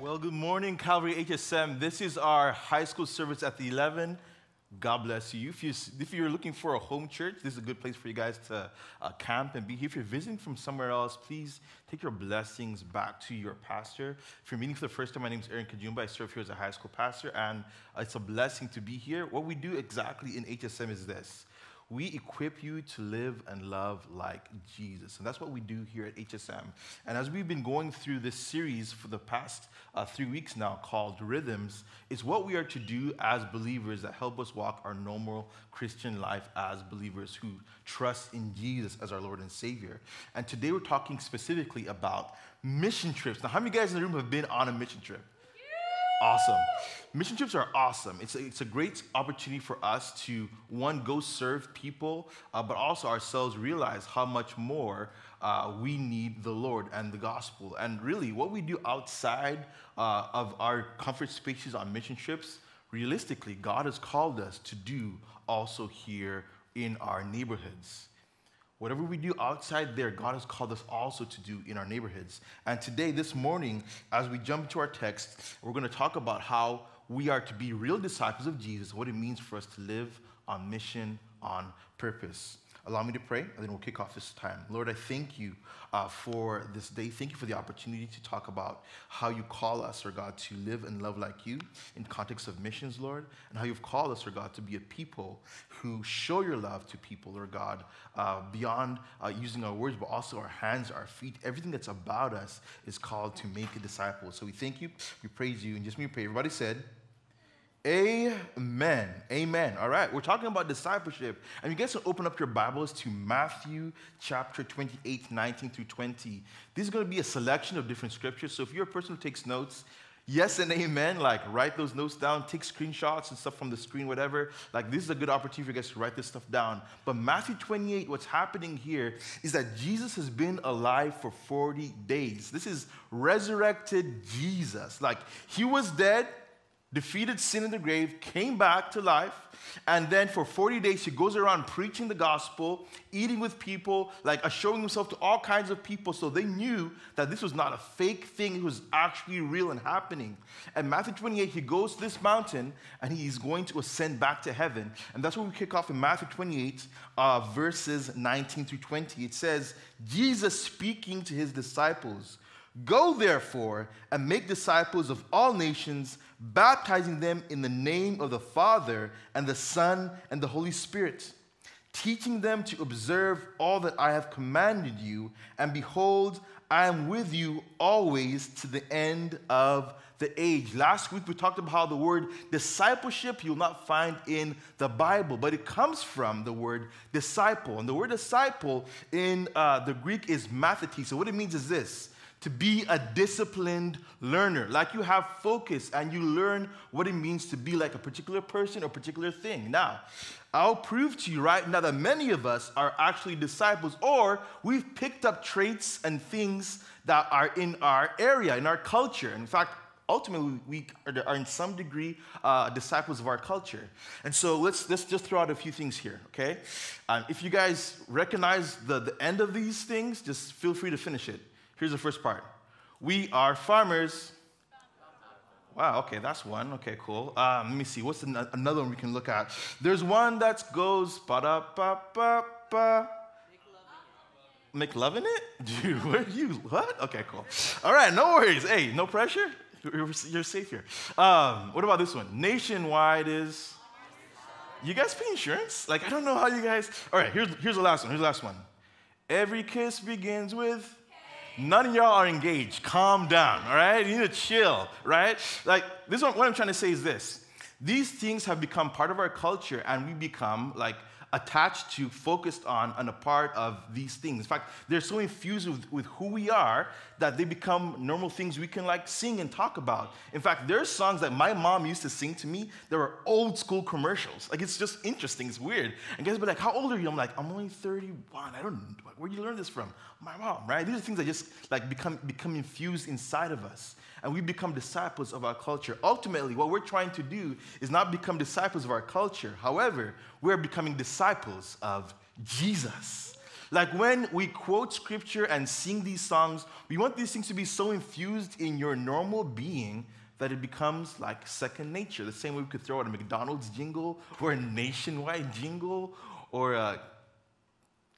Well, good morning, Calvary HSM. This is our high school service at the 11. God bless you. If, you. if you're looking for a home church, this is a good place for you guys to uh, camp and be here. If you're visiting from somewhere else, please take your blessings back to your pastor. If you're meeting for the first time, my name is Aaron Kajumba. I serve here as a high school pastor, and it's a blessing to be here. What we do exactly in HSM is this we equip you to live and love like Jesus. And that's what we do here at HSM. And as we've been going through this series for the past uh, three weeks now called Rhythms, it's what we are to do as believers that help us walk our normal Christian life as believers who trust in Jesus as our Lord and Savior. And today we're talking specifically about mission trips. Now, how many guys in the room have been on a mission trip? Awesome. Mission trips are awesome. It's a, it's a great opportunity for us to, one, go serve people, uh, but also ourselves realize how much more uh, we need the Lord and the gospel. And really, what we do outside uh, of our comfort spaces on mission trips, realistically, God has called us to do also here in our neighborhoods. Whatever we do outside there, God has called us also to do in our neighborhoods. And today, this morning, as we jump into our text, we're going to talk about how we are to be real disciples of Jesus, what it means for us to live on mission, on purpose. Allow me to pray, and then we'll kick off this time. Lord, I thank you uh, for this day. Thank you for the opportunity to talk about how you call us, or God, to live and love like you in context of missions, Lord, and how you've called us, or God, to be a people who show your love to people, or God, uh, beyond uh, using our words, but also our hands, our feet. Everything that's about us is called to make a disciple. So we thank you, we praise you, and just me pray. Everybody said, Amen. Amen. All right, we're talking about discipleship. And you guys can open up your Bibles to Matthew chapter 28, 19 through 20. This is going to be a selection of different scriptures. So if you're a person who takes notes, yes and amen. Like, write those notes down, take screenshots and stuff from the screen, whatever. Like, this is a good opportunity for you guys to write this stuff down. But Matthew 28, what's happening here is that Jesus has been alive for 40 days. This is resurrected Jesus. Like, he was dead defeated sin in the grave, came back to life, and then for 40 days he goes around preaching the gospel, eating with people, like showing himself to all kinds of people so they knew that this was not a fake thing, it was actually real and happening. And Matthew 28, he goes to this mountain and he's going to ascend back to heaven. And that's where we kick off in Matthew 28, uh, verses 19 through 20. It says, Jesus speaking to his disciples. Go therefore and make disciples of all nations, baptizing them in the name of the Father and the Son and the Holy Spirit, teaching them to observe all that I have commanded you. And behold, I am with you always to the end of the age. Last week we talked about how the word discipleship you'll not find in the Bible, but it comes from the word disciple. And the word disciple in uh, the Greek is mathetes. So what it means is this to be a disciplined learner. Like you have focus and you learn what it means to be like a particular person or particular thing. Now, I'll prove to you right now that many of us are actually disciples, or we've picked up traits and things that are in our area, in our culture. In fact, ultimately, we are in some degree uh, disciples of our culture. And so let's, let's just throw out a few things here, okay? Um, if you guys recognize the, the end of these things, just feel free to finish it. Here's the first part We are farmers. Wow, okay, that's one. Okay, cool. Um, let me see. What's an- another one we can look at? There's one that goes ba da ba ba ba. Make love in it? Dude, where are you? What? Okay, cool. All right, no worries. Hey, no pressure. You're, you're safe here. Um, what about this one? Nationwide is. You guys pay insurance? Like, I don't know how you guys. All right, here's, here's the last one. Here's the last one. Every kiss begins with. None of y'all are engaged. Calm down, all right? You need to chill, right? Like, this is what, what I'm trying to say is this. These things have become part of our culture, and we become like attached to, focused on, and a part of these things. In fact, they're so infused with, with who we are that they become normal things we can like sing and talk about. In fact, there are songs that my mom used to sing to me that were old school commercials. Like it's just interesting, it's weird. And guys be like, How old are you? I'm like, I'm only 31. I don't know. Where do you learn this from? My mom, right? These are things that just like become become infused inside of us and we become disciples of our culture. Ultimately, what we're trying to do is not become disciples of our culture. However, we're becoming disciples of Jesus. Like when we quote scripture and sing these songs, we want these things to be so infused in your normal being that it becomes like second nature. The same way we could throw out a McDonald's jingle or a nationwide jingle or a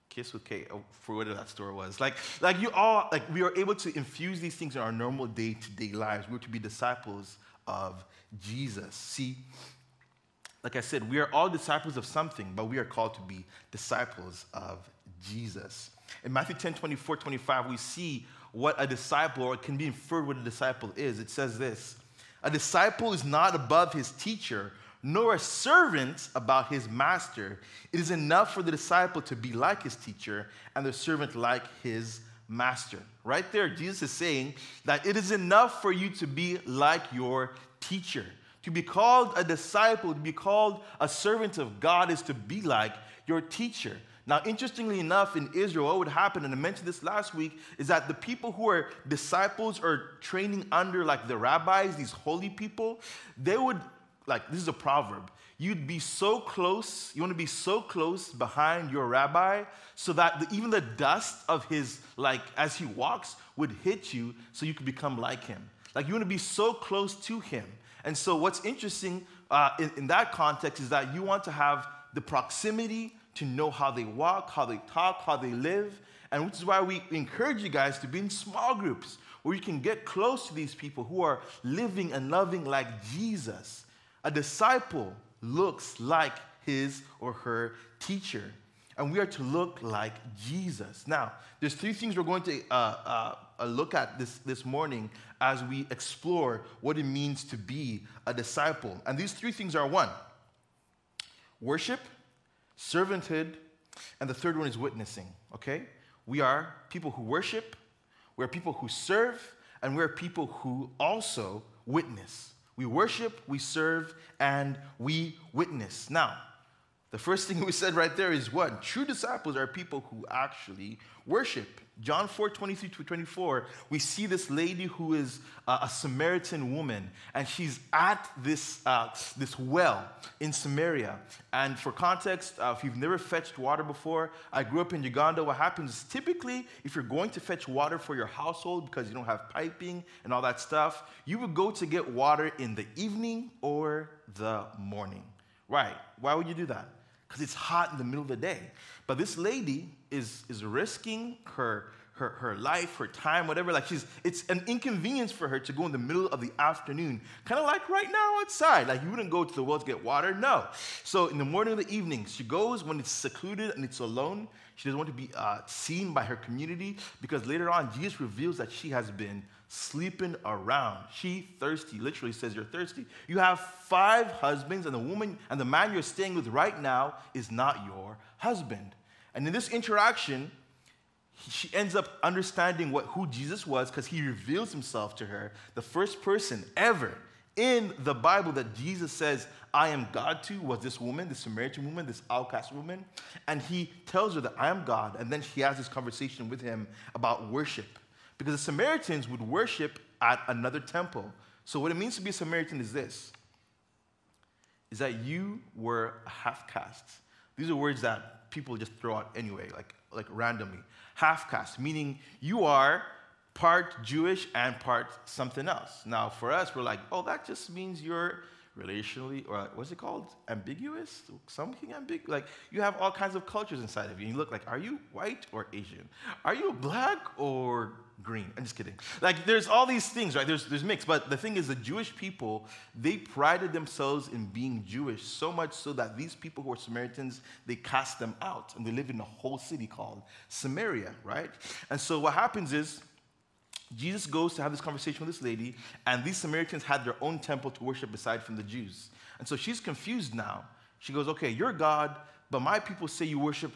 kiss with Kate oh, for whatever that store was. Like, like you all, like we are able to infuse these things in our normal day-to-day lives. We're to be disciples of Jesus. See, like I said, we are all disciples of something, but we are called to be disciples of Jesus. In Matthew 10, 24, 25, we see what a disciple, or it can be inferred what a disciple is. It says this A disciple is not above his teacher, nor a servant about his master. It is enough for the disciple to be like his teacher, and the servant like his master. Right there, Jesus is saying that it is enough for you to be like your teacher. To be called a disciple, to be called a servant of God, is to be like your teacher. Now, interestingly enough, in Israel, what would happen, and I mentioned this last week, is that the people who are disciples or training under like the rabbis, these holy people, they would, like, this is a proverb. You'd be so close, you want to be so close behind your rabbi so that the, even the dust of his, like, as he walks would hit you so you could become like him. Like, you want to be so close to him. And so, what's interesting uh, in, in that context is that you want to have the proximity to know how they walk, how they talk, how they live. And which is why we encourage you guys to be in small groups where you can get close to these people who are living and loving like Jesus. A disciple looks like his or her teacher. And we are to look like Jesus. Now, there's three things we're going to uh, uh, uh look at this, this morning as we explore what it means to be a disciple. And these three things are one, worship, servanthood, and the third one is witnessing, okay? We are people who worship, we're people who serve, and we're people who also witness. We worship, we serve, and we witness. Now, the first thing we said right there is what? True disciples are people who actually worship. John 4 23 to 24, we see this lady who is a Samaritan woman, and she's at this, uh, this well in Samaria. And for context, uh, if you've never fetched water before, I grew up in Uganda. What happens is typically, if you're going to fetch water for your household because you don't have piping and all that stuff, you would go to get water in the evening or the morning. Right? Why would you do that? Because it's hot in the middle of the day. But this lady is, is risking her, her, her life, her time, whatever. Like she's, it's an inconvenience for her to go in the middle of the afternoon, kind of like right now outside. Like you wouldn't go to the well to get water, no. So in the morning or the evening, she goes when it's secluded and it's alone. She doesn't want to be uh, seen by her community because later on, Jesus reveals that she has been sleeping around. She thirsty, literally says you're thirsty. You have five husbands, and the woman and the man you're staying with right now is not your husband. And in this interaction, she ends up understanding what, who Jesus was because he reveals himself to her, the first person ever in the Bible that Jesus says, I am God to, was this woman, this Samaritan woman, this outcast woman. And he tells her that I am God. And then she has this conversation with him about worship. Because the Samaritans would worship at another temple. So, what it means to be a Samaritan is this is that you were half caste. These are words that people just throw out anyway, like, like randomly. Half caste, meaning you are part Jewish and part something else. Now, for us, we're like, oh, that just means you're relationally, or what's it called? Ambiguous? Something ambiguous. Like, you have all kinds of cultures inside of you. And you look like, are you white or Asian? Are you black or green? I'm just kidding. Like, there's all these things, right? There's, there's mix. But the thing is, the Jewish people, they prided themselves in being Jewish so much so that these people who are Samaritans, they cast them out. And they live in a whole city called Samaria, right? And so what happens is, Jesus goes to have this conversation with this lady, and these Samaritans had their own temple to worship aside from the Jews. And so she's confused now. She goes, Okay, you're God, but my people say you worship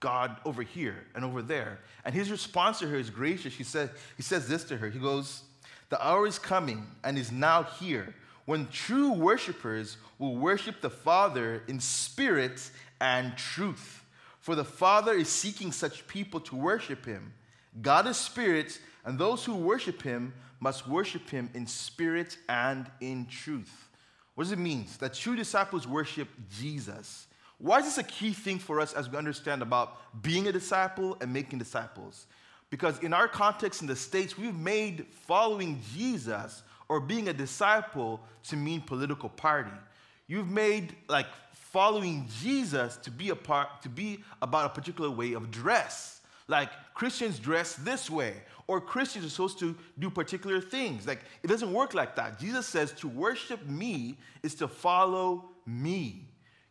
God over here and over there. And his response to her is gracious. He, said, he says this to her He goes, The hour is coming and is now here when true worshipers will worship the Father in spirit and truth. For the Father is seeking such people to worship him. God is spirit, and those who worship him must worship him in spirit and in truth. What does it mean? That true disciples worship Jesus. Why is this a key thing for us as we understand about being a disciple and making disciples? Because in our context in the States, we've made following Jesus or being a disciple to mean political party. You've made like following Jesus to be a part to be about a particular way of dress. Like Christians dress this way, or Christians are supposed to do particular things. Like it doesn't work like that. Jesus says to worship me is to follow me.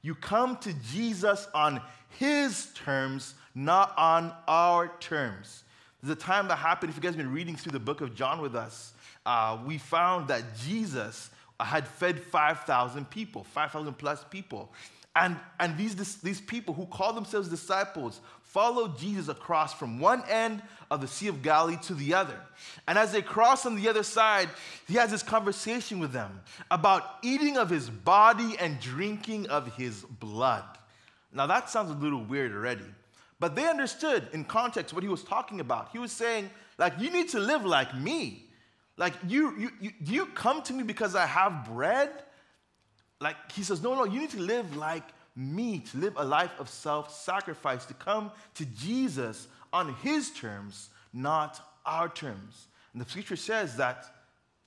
You come to Jesus on his terms, not on our terms. There's a time that happened, if you guys have been reading through the book of John with us, uh, we found that Jesus had fed 5,000 people, 5,000 plus people. And, and these, these people who call themselves disciples followed Jesus across from one end of the Sea of Galilee to the other. And as they cross on the other side, he has this conversation with them about eating of his body and drinking of his blood. Now, that sounds a little weird already. But they understood in context what he was talking about. He was saying, like, you need to live like me. Like, you, you, you, do you come to me because I have bread? Like, he says, no, no, you need to live like me, to live a life of self sacrifice, to come to Jesus on his terms, not our terms. And the scripture says that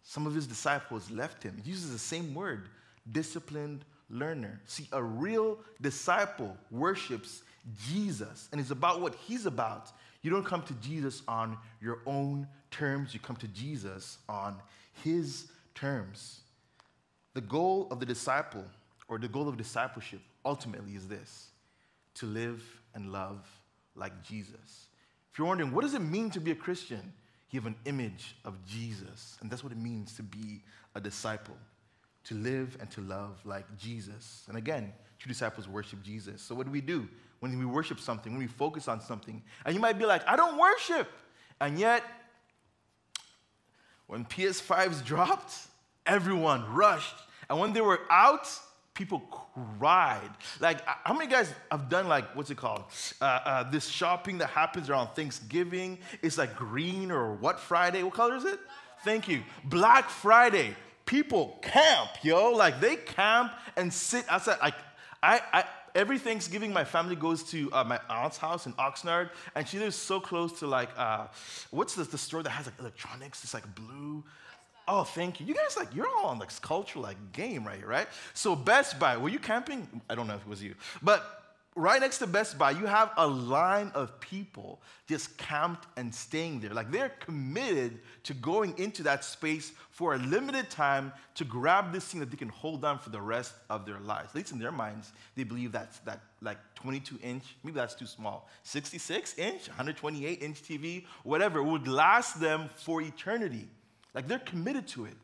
some of his disciples left him. It uses the same word, disciplined learner. See, a real disciple worships Jesus and is about what he's about. You don't come to Jesus on your own terms, you come to Jesus on his terms. The goal of the disciple, or the goal of discipleship, ultimately is this to live and love like Jesus. If you're wondering, what does it mean to be a Christian? You have an image of Jesus, and that's what it means to be a disciple, to live and to love like Jesus. And again, true disciples worship Jesus. So, what do we do when we worship something, when we focus on something? And you might be like, I don't worship. And yet, when PS5s dropped, everyone rushed. And when they were out, people cried. Like, how many guys have done, like, what's it called? Uh, uh, this shopping that happens around Thanksgiving. It's like green or what Friday? What color is it? Thank you. Black Friday. People camp, yo. Like, they camp and sit outside. Like, I, I, every Thanksgiving, my family goes to uh, my aunt's house in Oxnard, and she lives so close to like, uh, what's the, the store that has like electronics? It's like blue. Oh, thank you. You guys like you're all on like cultural like game right here, right? So Best Buy, were you camping? I don't know if it was you, but right next to Best Buy, you have a line of people just camped and staying there. Like they're committed to going into that space for a limited time to grab this thing that they can hold on for the rest of their lives. At least in their minds, they believe that's that like 22 inch, maybe that's too small, 66 inch, 128 inch TV, whatever, would last them for eternity. Like they're committed to it.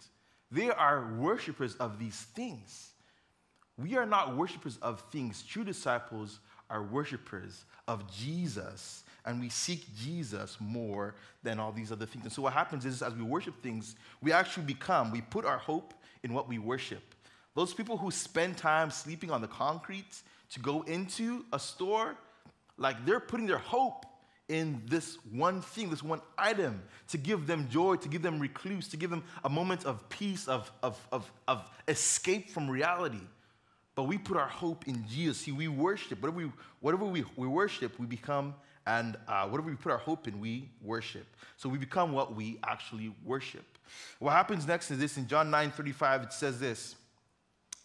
They are worshipers of these things. We are not worshipers of things. True disciples are worshipers of Jesus, and we seek Jesus more than all these other things. And so, what happens is, as we worship things, we actually become, we put our hope in what we worship. Those people who spend time sleeping on the concrete to go into a store, like they're putting their hope in this one thing, this one item, to give them joy, to give them recluse, to give them a moment of peace, of, of, of, of escape from reality. But we put our hope in Jesus. See, we worship. Whatever we, whatever we, we worship, we become, and uh, whatever we put our hope in, we worship. So we become what we actually worship. What happens next is this in John 9 35, it says this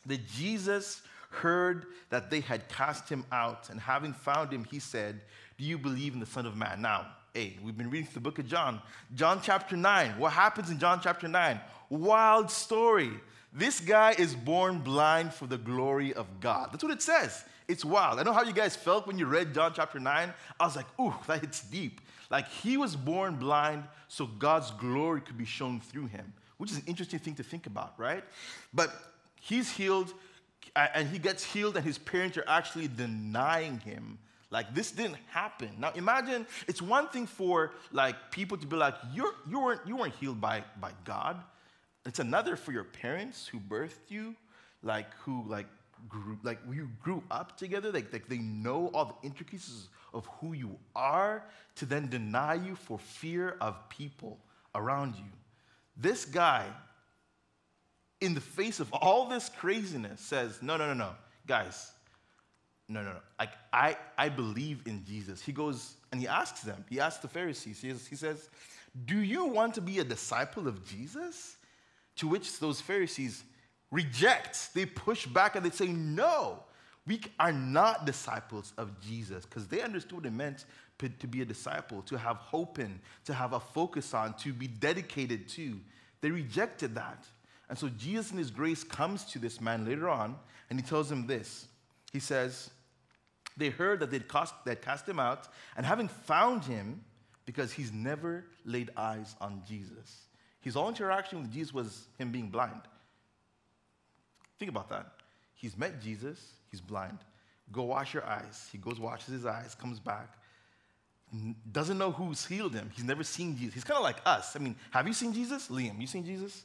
that Jesus heard that they had cast him out, and having found him, he said, Do you believe in the Son of Man? Now, hey, we've been reading through the book of John. John chapter 9. What happens in John chapter 9? Wild story. This guy is born blind for the glory of God. That's what it says. It's wild. I know how you guys felt when you read John chapter 9. I was like, ooh, that hits deep. Like he was born blind so God's glory could be shown through him, which is an interesting thing to think about, right? But he's healed and he gets healed, and his parents are actually denying him. Like this didn't happen. Now imagine it's one thing for like people to be like, You're, you weren't you weren't healed by, by God. It's another for your parents who birthed you, like who like grew, like you grew up together, like, like they know all the intricacies of who you are, to then deny you for fear of people around you. This guy, in the face of all this craziness, says, No, no, no, no, guys, no, no, no. Like, I, I believe in Jesus. He goes and he asks them, he asks the Pharisees, he, he says, Do you want to be a disciple of Jesus? To which those Pharisees reject. They push back and they say, No, we are not disciples of Jesus because they understood what it meant to be a disciple, to have hope in, to have a focus on, to be dedicated to. They rejected that. And so Jesus in his grace comes to this man later on and he tells him this. He says, They heard that they'd cast, they'd cast him out, and having found him, because he's never laid eyes on Jesus. His whole interaction with Jesus was him being blind. Think about that. He's met Jesus, he's blind. Go wash your eyes. He goes, washes his eyes, comes back, doesn't know who's healed him. He's never seen Jesus. He's kind of like us. I mean, have you seen Jesus? Liam, you seen Jesus?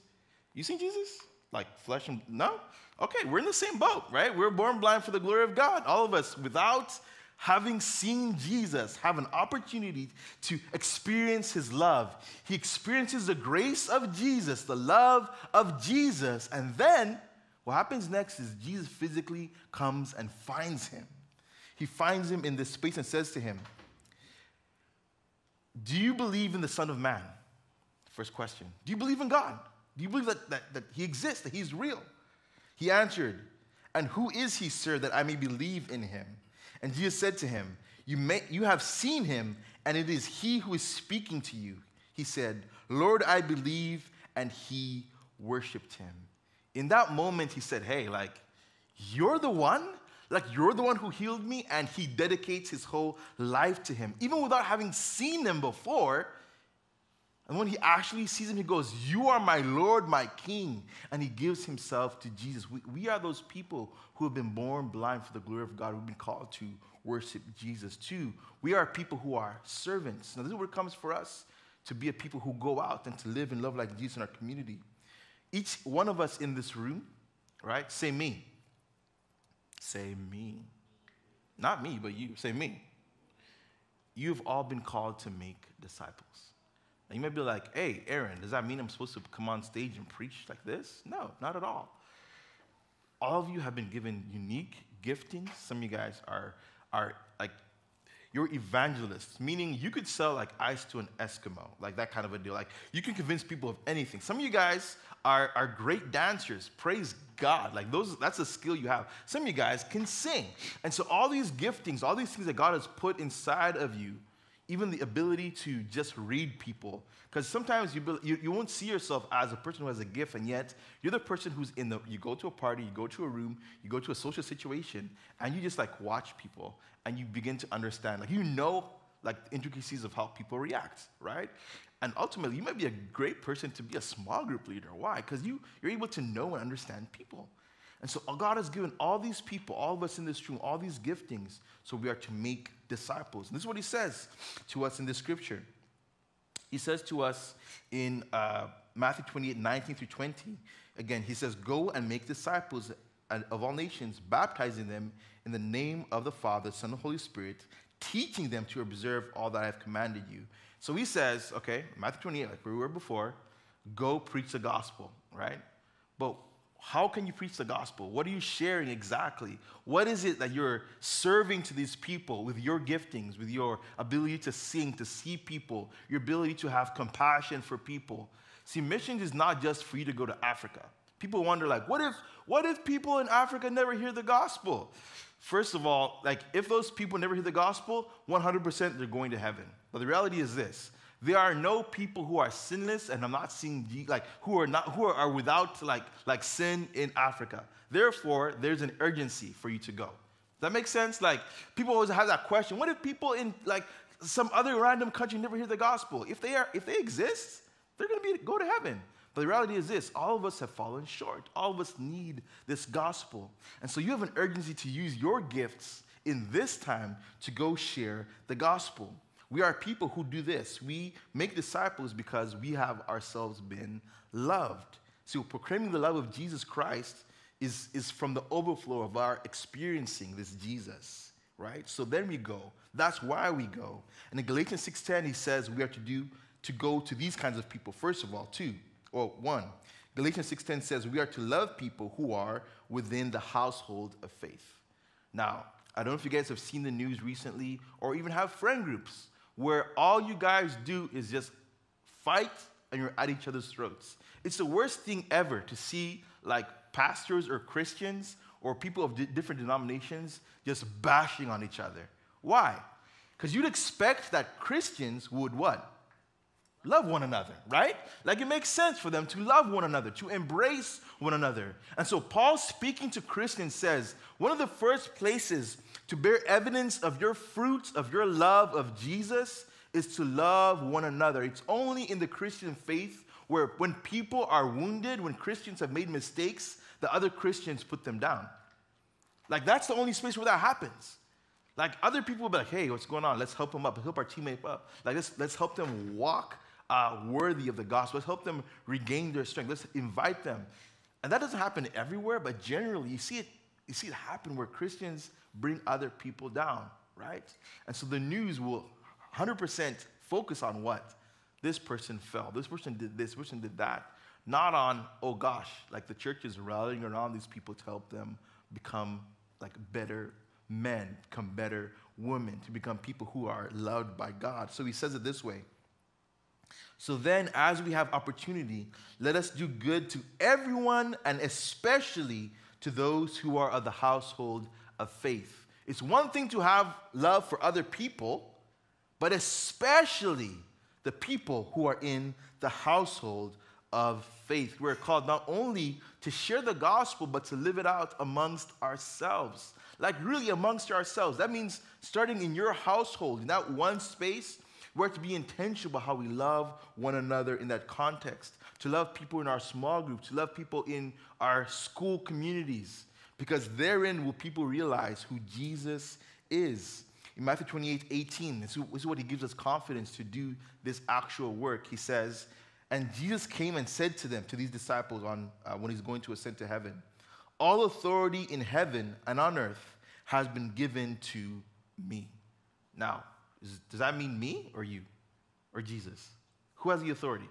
You seen Jesus? Like flesh and no? Okay, we're in the same boat, right? We're born blind for the glory of God. All of us, without having seen Jesus, have an opportunity to experience his love. He experiences the grace of Jesus, the love of Jesus, and then what happens next is Jesus physically comes and finds him. He finds him in this space and says to him, Do you believe in the Son of Man? First question. Do you believe in God? Do you believe that, that, that he exists, that he's real? He answered, And who is he, sir, that I may believe in him? And Jesus said to him, You, may, you have seen him, and it is he who is speaking to you. He said, Lord, I believe, and he worshiped him. In that moment, he said, Hey, like, you're the one? Like, you're the one who healed me? And he dedicates his whole life to him. Even without having seen him before, and when he actually sees him, he goes, You are my Lord, my King. And he gives himself to Jesus. We, we are those people who have been born blind for the glory of God, who've been called to worship Jesus too. We are people who are servants. Now, this is where it comes for us to be a people who go out and to live and love like Jesus in our community. Each one of us in this room, right? Say me. Say me. Not me, but you. Say me. You've all been called to make disciples. Now you may be like, hey, Aaron, does that mean I'm supposed to come on stage and preach like this? No, not at all. All of you have been given unique giftings. Some of you guys are, are like, you're evangelists, meaning you could sell like ice to an Eskimo, like that kind of a deal. Like you can convince people of anything. Some of you guys are, are great dancers. Praise God. Like those, that's a skill you have. Some of you guys can sing. And so all these giftings, all these things that God has put inside of you, even the ability to just read people. Because sometimes you, you, you, won't see yourself as a person who has a gift, and yet you're the person who's in the, you go to a party, you go to a room, you go to a social situation, and you just like watch people, and you begin to understand. Like you know like intricacies of how people react, right? And ultimately, you might be a great person to be a small group leader. Why? Because you, you're able to know and understand people. And so God has given all these people, all of us in this room, all these giftings, so we are to make disciples. And this is what he says to us in the scripture. He says to us in uh, Matthew 28 19 through 20, again, he says, Go and make disciples of all nations, baptizing them in the name of the Father, Son, and Holy Spirit, teaching them to observe all that I have commanded you. So he says, okay, Matthew 28, like we were before, go preach the gospel, right? But how can you preach the gospel? What are you sharing exactly? What is it that you're serving to these people with your giftings, with your ability to sing, to see people, your ability to have compassion for people? See, missions is not just for you to go to Africa. People wonder, like, what if, what if people in Africa never hear the gospel? First of all, like, if those people never hear the gospel, 100% they're going to heaven. But the reality is this there are no people who are sinless, and I'm not seeing like who are not who are without like like sin in Africa. Therefore, there's an urgency for you to go. Does that make sense? Like people always have that question: What if people in like some other random country never hear the gospel? If they are, if they exist, they're gonna be go to heaven. But the reality is this all of us have fallen short. All of us need this gospel. And so you have an urgency to use your gifts in this time to go share the gospel. We are people who do this. We make disciples because we have ourselves been loved. So, proclaiming the love of Jesus Christ is, is from the overflow of our experiencing this Jesus, right? So then we go. That's why we go. And in Galatians 6:10, he says we are to do to go to these kinds of people. First of all, two or one. Galatians 6:10 says we are to love people who are within the household of faith. Now, I don't know if you guys have seen the news recently or even have friend groups where all you guys do is just fight and you're at each other's throats. It's the worst thing ever to see like pastors or Christians or people of di- different denominations just bashing on each other. Why? Because you'd expect that Christians would what? Love one another, right? Like it makes sense for them to love one another, to embrace one another. And so Paul, speaking to Christians, says one of the first places to bear evidence of your fruits, of your love of Jesus, is to love one another. It's only in the Christian faith where when people are wounded, when Christians have made mistakes, the other Christians put them down. Like that's the only space where that happens. Like other people will be like, hey, what's going on? Let's help them up. Let's help our teammate up. Like let's, let's help them walk uh, worthy of the gospel. Let's help them regain their strength. Let's invite them. And that doesn't happen everywhere, but generally you see it, you see it happen where Christians bring other people down, right? And so the news will 100% focus on what? This person fell. This person did this. This person did that. Not on, oh gosh, like the church is rallying around these people to help them become like better men, become better women, to become people who are loved by God. So he says it this way. So then, as we have opportunity, let us do good to everyone and especially to those who are of the household of faith. It's one thing to have love for other people, but especially the people who are in the household of faith. We're called not only to share the gospel, but to live it out amongst ourselves. Like, really, amongst ourselves. That means starting in your household, in that one space, we're to be intentional about how we love one another in that context, to love people in our small groups, to love people in our school communities, because therein will people realize who Jesus is. In Matthew 28 18, this is what he gives us confidence to do this actual work. He says, And Jesus came and said to them, to these disciples, on, uh, when he's going to ascend to heaven, All authority in heaven and on earth has been given to me. Now, does that mean me or you or Jesus? Who has the authority?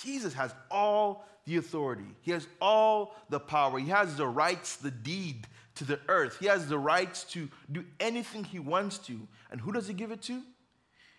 Jesus has all the authority. He has all the power. He has the rights, the deed to the earth. He has the rights to do anything he wants to. And who does he give it to?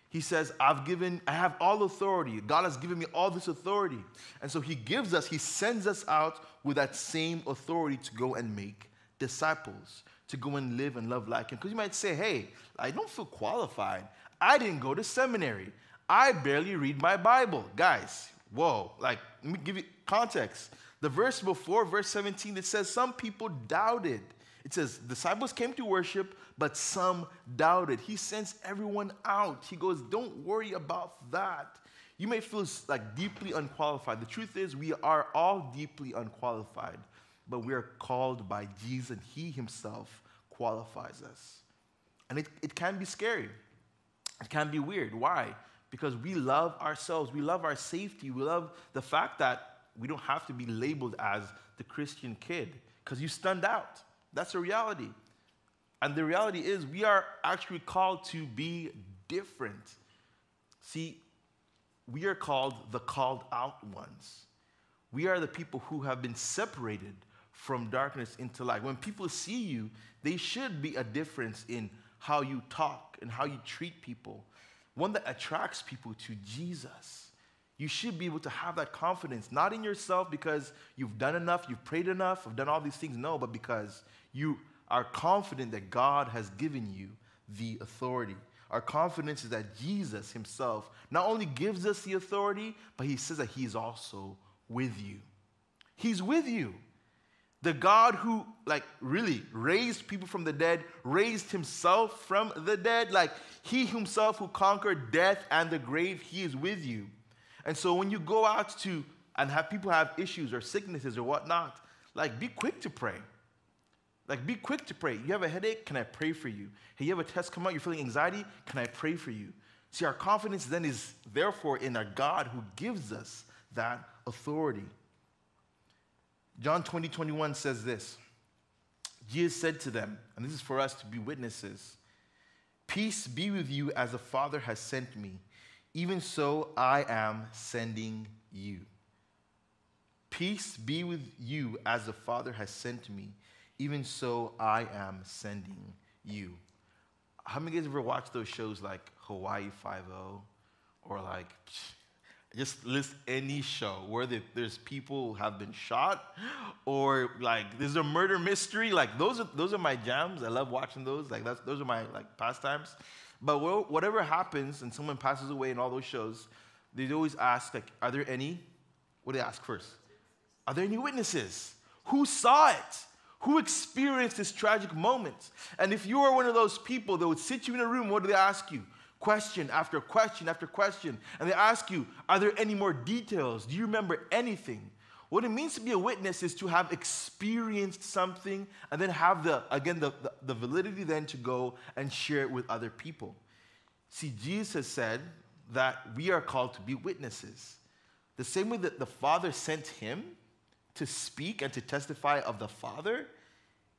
He says, I've given, I have all authority. God has given me all this authority. And so he gives us, he sends us out with that same authority to go and make disciples, to go and live and love like him. Because you might say, hey, I don't feel qualified. I didn't go to seminary. I barely read my Bible. Guys, whoa, like, let me give you context. The verse before, verse 17, it says, Some people doubted. It says, Disciples came to worship, but some doubted. He sends everyone out. He goes, Don't worry about that. You may feel like deeply unqualified. The truth is, we are all deeply unqualified, but we are called by Jesus, and He Himself qualifies us. And it, it can be scary. It can be weird. Why? Because we love ourselves. We love our safety. We love the fact that we don't have to be labeled as the Christian kid because you stunned out. That's a reality. And the reality is, we are actually called to be different. See, we are called the called out ones. We are the people who have been separated from darkness into light. When people see you, they should be a difference in how you talk and how you treat people, one that attracts people to Jesus. You should be able to have that confidence, not in yourself because you've done enough, you've prayed enough, have done all these things. No, but because you are confident that God has given you the authority. Our confidence is that Jesus Himself not only gives us the authority, but He says that He is also with you. He's with you. The God who, like, really raised people from the dead, raised himself from the dead. Like, he himself who conquered death and the grave, he is with you. And so when you go out to and have people have issues or sicknesses or whatnot, like, be quick to pray. Like, be quick to pray. You have a headache? Can I pray for you? Hey, you have a test come out, you're feeling anxiety? Can I pray for you? See, our confidence then is therefore in our God who gives us that authority. John 20, 21 says this Jesus said to them, and this is for us to be witnesses Peace be with you as the Father has sent me, even so I am sending you. Peace be with you as the Father has sent me, even so I am sending you. How many guys ever watched those shows like Hawaii Five O, or like just list any show where the, there's people who have been shot, or like there's a murder mystery. Like those are those are my jams. I love watching those. Like that's those are my like pastimes. But whatever happens and someone passes away in all those shows, they always ask like, are there any? What do they ask first? Are there any witnesses? Who saw it? Who experienced this tragic moment? And if you are one of those people that would sit you in a room, what do they ask you? Question after question after question. And they ask you, Are there any more details? Do you remember anything? What it means to be a witness is to have experienced something and then have the, again, the, the, the validity then to go and share it with other people. See, Jesus said that we are called to be witnesses. The same way that the Father sent him to speak and to testify of the Father,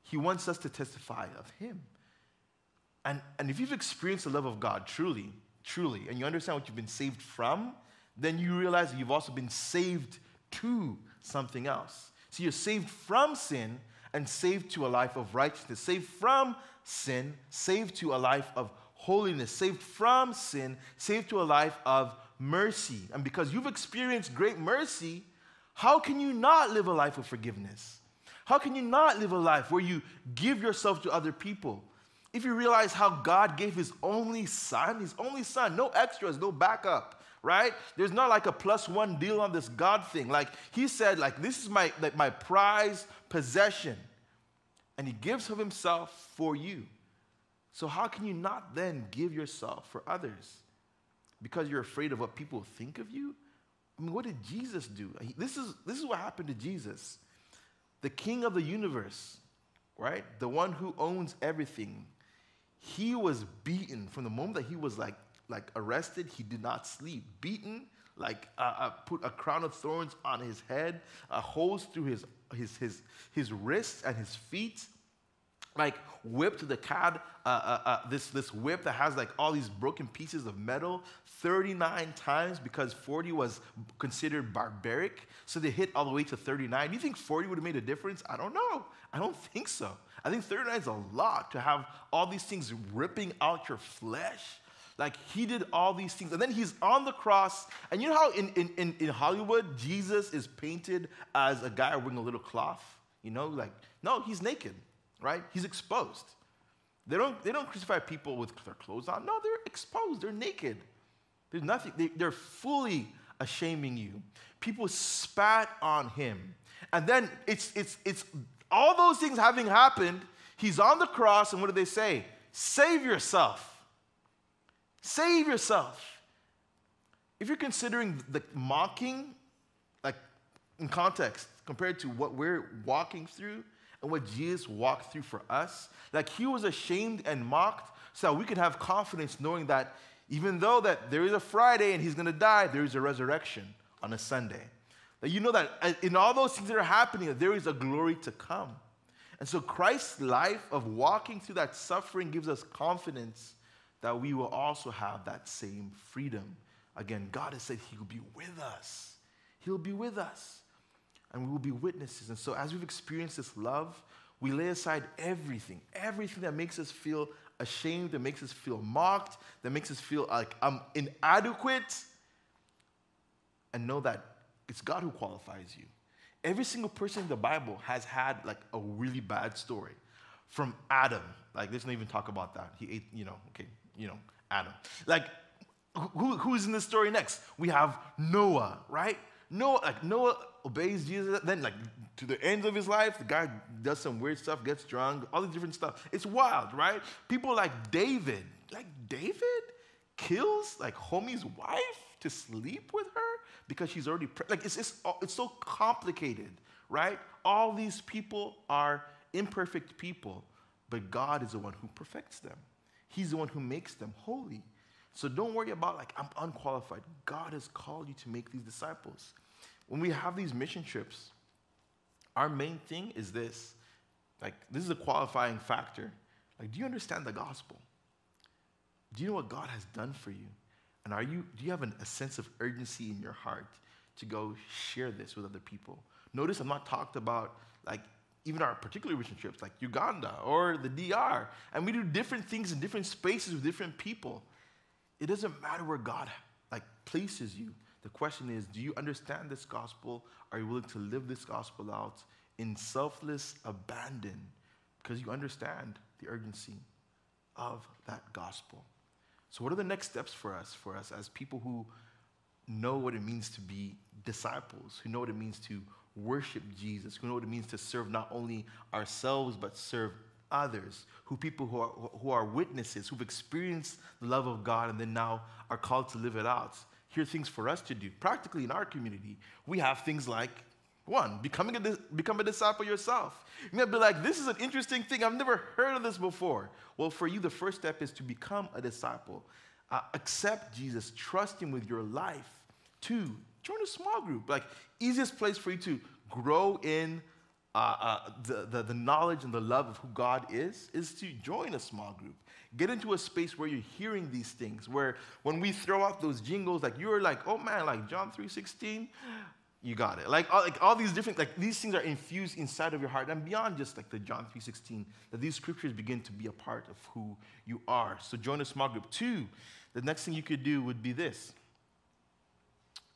he wants us to testify of him. And, and if you've experienced the love of God truly, truly, and you understand what you've been saved from, then you realize that you've also been saved to something else. So you're saved from sin and saved to a life of righteousness, saved from sin, saved to a life of holiness, saved from sin, saved to a life of mercy. And because you've experienced great mercy, how can you not live a life of forgiveness? How can you not live a life where you give yourself to other people? If you realize how God gave his only son, his only son, no extras, no backup, right? There's not like a plus one deal on this God thing. Like he said, like this is my like my prize possession. And he gives of himself for you. So how can you not then give yourself for others? Because you're afraid of what people think of you? I mean, what did Jesus do? This is, this is what happened to Jesus. The king of the universe, right? The one who owns everything. He was beaten from the moment that he was like, like arrested, he did not sleep. Beaten, like uh, uh, put a crown of thorns on his head, uh, holes through his, his, his, his wrists and his feet like whipped the cad, uh, uh, uh, this, this whip that has like all these broken pieces of metal 39 times because 40 was considered barbaric. So they hit all the way to 39. Do you think 40 would have made a difference? I don't know. I don't think so. I think 39 is a lot to have all these things ripping out your flesh. Like he did all these things. And then he's on the cross. And you know how in, in, in, in Hollywood, Jesus is painted as a guy wearing a little cloth? You know, like, no, he's naked right? He's exposed. They don't, they don't crucify people with their clothes on. No, they're exposed. They're naked. There's nothing. They, they're fully ashaming you. People spat on him. And then it's, it's, it's all those things having happened, he's on the cross, and what do they say? Save yourself. Save yourself. If you're considering the mocking, like in context, compared to what we're walking through, and what Jesus walked through for us. Like he was ashamed and mocked so we can have confidence knowing that even though that there is a Friday and he's going to die, there is a resurrection on a Sunday. That you know that uh, in all those things that are happening, there is a glory to come. And so Christ's life of walking through that suffering gives us confidence that we will also have that same freedom. Again, God has said he will be with us. He'll be with us and we will be witnesses. And so, as we've experienced this love, we lay aside everything, everything that makes us feel ashamed, that makes us feel mocked, that makes us feel like I'm inadequate, and know that it's God who qualifies you. Every single person in the Bible has had like a really bad story. From Adam, like let's not even talk about that. He ate, you know, okay, you know, Adam. Like, who, who's in this story next? We have Noah, right? Noah, like Noah obeys Jesus, then like to the end of his life, the guy does some weird stuff, gets drunk, all these different stuff. It's wild, right? People like David, like David kills like homie's wife to sleep with her because she's already pre- like it's, it's oh, it's so complicated, right? All these people are imperfect people, but God is the one who perfects them. He's the one who makes them holy. So don't worry about like I'm unqualified. God has called you to make these disciples. When we have these mission trips, our main thing is this. Like, this is a qualifying factor. Like, do you understand the gospel? Do you know what God has done for you? And are you, do you have an, a sense of urgency in your heart to go share this with other people? Notice I'm not talked about like even our particular trips, like Uganda or the DR. And we do different things in different spaces with different people. It doesn't matter where God like places you. The question is, do you understand this gospel? Are you willing to live this gospel out in selfless abandon because you understand the urgency of that gospel? So, what are the next steps for us, for us as people who know what it means to be disciples, who know what it means to worship Jesus, who know what it means to serve not only ourselves, but serve others, who people who are, who are witnesses, who've experienced the love of God and then now are called to live it out. Here are things for us to do. Practically in our community, we have things like one, becoming a, become a disciple yourself. You might be like, this is an interesting thing. I've never heard of this before. Well, for you, the first step is to become a disciple. Uh, accept Jesus, trust Him with your life. Two, join a small group. Like, easiest place for you to grow in uh, uh, the, the, the knowledge and the love of who God is, is to join a small group. Get into a space where you're hearing these things, where when we throw out those jingles, like you're like, oh man, like John 3.16, you got it. Like all, like all these different, like these things are infused inside of your heart and beyond just like the John 3.16, that these scriptures begin to be a part of who you are. So join a small group. Two, the next thing you could do would be this.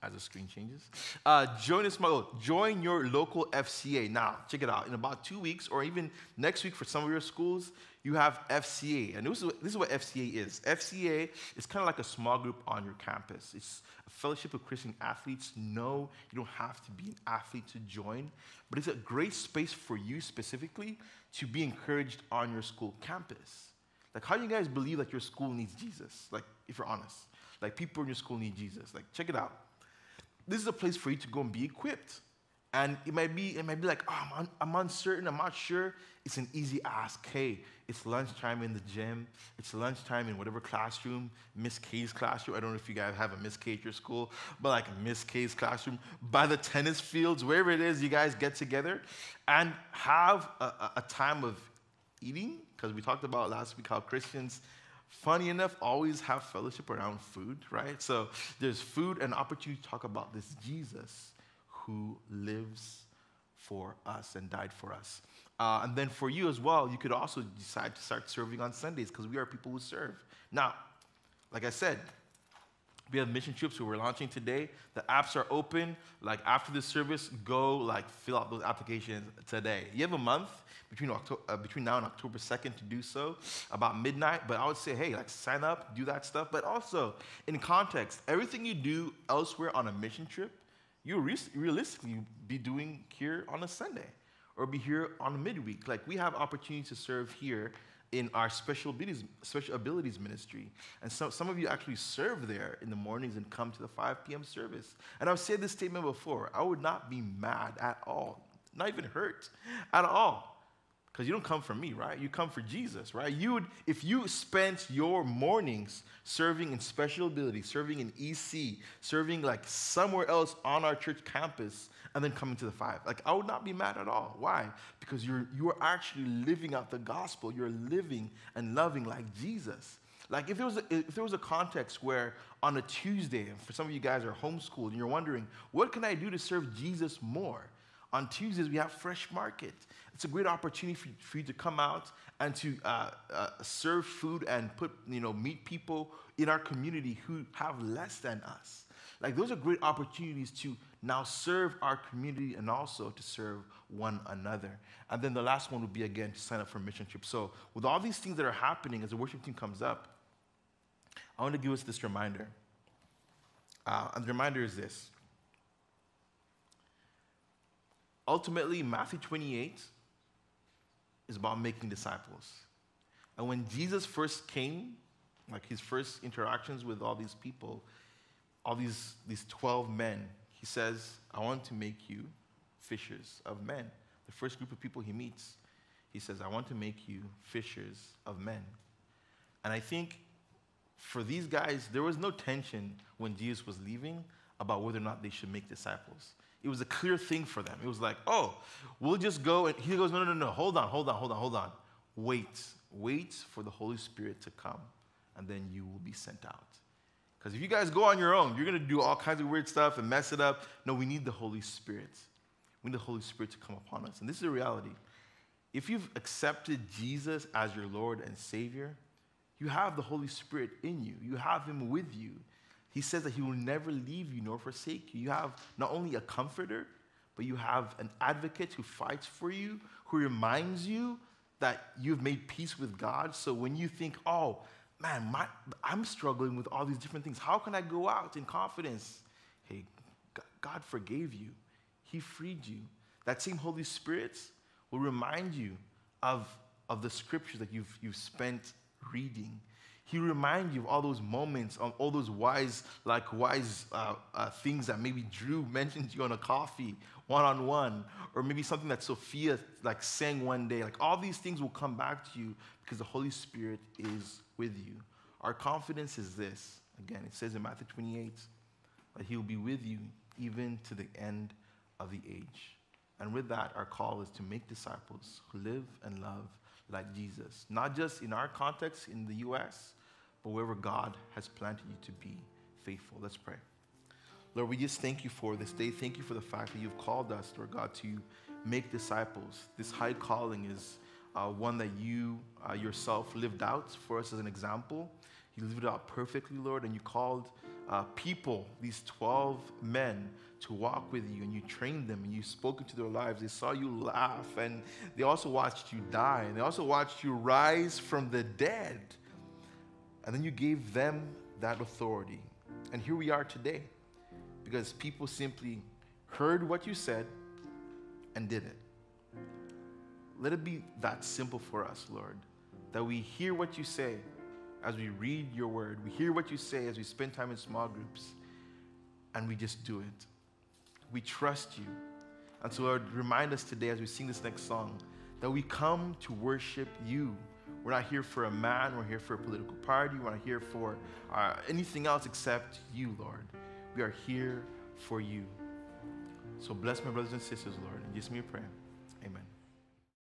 As the screen changes, uh, join small. Join your local FCA now. Check it out. In about two weeks, or even next week for some of your schools, you have FCA. And this is, this is what FCA is. FCA is kind of like a small group on your campus. It's a fellowship of Christian athletes. No, you don't have to be an athlete to join, but it's a great space for you specifically to be encouraged on your school campus. Like, how do you guys believe that your school needs Jesus? Like, if you're honest. Like, people in your school need Jesus. Like, check it out. This is a place for you to go and be equipped. And it might be, it might be like, oh, I'm, un- I'm uncertain, I'm not sure. It's an easy ask. Hey, it's lunchtime in the gym. It's lunchtime in whatever classroom, Miss K's classroom. I don't know if you guys have a Miss K at your school, but like Miss K's classroom, by the tennis fields, wherever it is, you guys get together and have a, a, a time of eating. Because we talked about last week how Christians funny enough, always have fellowship around food, right? So there's food and opportunity to talk about this Jesus who lives for us and died for us. Uh, and then for you as well, you could also decide to start serving on Sundays because we are people who serve. Now, like I said, we have mission trips who we're launching today. The apps are open. Like after the service, go like fill out those applications today. You have a month between October, uh, between now and October 2nd to do so, about midnight. But I would say, hey, like sign up, do that stuff. But also in context, everything you do elsewhere on a mission trip, you re- realistically be doing here on a Sunday or be here on a midweek. Like we have opportunities to serve here in our special abilities, special abilities ministry. And so, some of you actually serve there in the mornings and come to the 5 p.m. service. And I've said this statement before I would not be mad at all, not even hurt at all. Because you don't come for me, right? You come for Jesus, right? You would, if you spent your mornings serving in special ability, serving in EC, serving like somewhere else on our church campus, and then coming to the five. Like, I would not be mad at all. Why? Because you're, you're actually living out the gospel. You're living and loving like Jesus. Like, if there, was a, if there was a context where on a Tuesday, and for some of you guys are homeschooled, and you're wondering, what can I do to serve Jesus more? On Tuesdays, we have Fresh Market. It's a great opportunity for, for you to come out and to uh, uh, serve food and put, you know, meet people in our community who have less than us. Like, those are great opportunities to now serve our community and also to serve one another. And then the last one would be again to sign up for mission trip. So, with all these things that are happening as the worship team comes up, I want to give us this reminder. Uh, and the reminder is this ultimately, Matthew 28 is about making disciples. And when Jesus first came, like his first interactions with all these people, all these, these 12 men, he says, I want to make you fishers of men. The first group of people he meets, he says, I want to make you fishers of men. And I think for these guys, there was no tension when Jesus was leaving about whether or not they should make disciples. It was a clear thing for them. It was like, oh, we'll just go. And he goes, no, no, no, no, hold on, hold on, hold on, hold on. Wait, wait for the Holy Spirit to come, and then you will be sent out. Because if you guys go on your own, you're going to do all kinds of weird stuff and mess it up. No, we need the Holy Spirit. we need the Holy Spirit to come upon us. And this is a reality. If you've accepted Jesus as your Lord and Savior, you have the Holy Spirit in you, you have Him with you. He says that He will never leave you nor forsake you. You have not only a comforter, but you have an advocate who fights for you, who reminds you that you've made peace with God. So when you think, oh, man, my, I'm struggling with all these different things, how can I go out in confidence? Hey, God forgave you, He freed you. That same Holy Spirit will remind you of, of the scriptures that you've, you've spent reading. He remind you of all those moments, of all those wise, like wise uh, uh, things that maybe Drew mentioned to you on a coffee, one on one, or maybe something that Sophia like sang one day. Like all these things will come back to you because the Holy Spirit is with you. Our confidence is this. Again, it says in Matthew 28 that He will be with you even to the end of the age. And with that, our call is to make disciples who live and love like Jesus, not just in our context in the U.S but wherever God has planted you to be faithful. Let's pray. Lord, we just thank you for this day. Thank you for the fact that you've called us, Lord God, to make disciples. This high calling is uh, one that you uh, yourself lived out for us as an example. You lived it out perfectly, Lord, and you called uh, people, these 12 men, to walk with you, and you trained them, and you spoke into their lives. They saw you laugh, and they also watched you die, and they also watched you rise from the dead. And then you gave them that authority. And here we are today because people simply heard what you said and did it. Let it be that simple for us, Lord, that we hear what you say as we read your word. We hear what you say as we spend time in small groups, and we just do it. We trust you. And so, Lord, remind us today as we sing this next song that we come to worship you. We're not here for a man, we're here for a political party, we're not here for uh, anything else except you, Lord. We are here for you. So bless my brothers and sisters, Lord. In Jesus' me a pray.